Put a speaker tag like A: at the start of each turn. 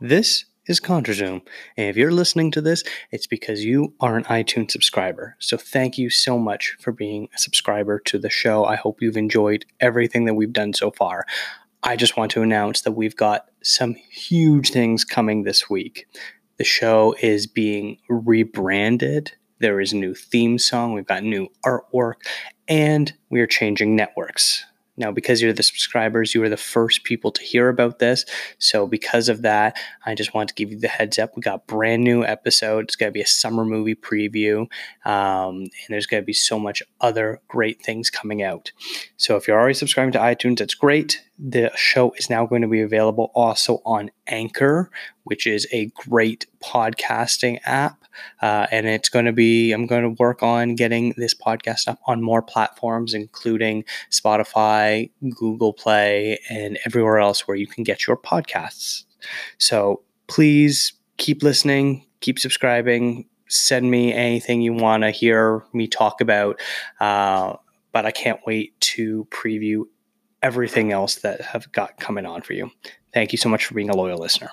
A: This is ContraZoom. And if you're listening to this, it's because you are an iTunes subscriber. So thank you so much for being a subscriber to the show. I hope you've enjoyed everything that we've done so far. I just want to announce that we've got some huge things coming this week. The show is being rebranded. There is a new theme song, we've got new artwork, and we are changing networks. Now, because you're the subscribers, you are the first people to hear about this. So, because of that, I just want to give you the heads up. We got brand new episode. It's going to be a summer movie preview, um, and there's going to be so much other great things coming out. So, if you're already subscribing to iTunes, that's great. The show is now going to be available also on Anchor, which is a great podcasting app. Uh, and it's going to be, I'm going to work on getting this podcast up on more platforms, including Spotify, Google Play, and everywhere else where you can get your podcasts. So please keep listening, keep subscribing, send me anything you want to hear me talk about. Uh, but I can't wait to preview everything else that have got coming on for you. Thank you so much for being a loyal listener.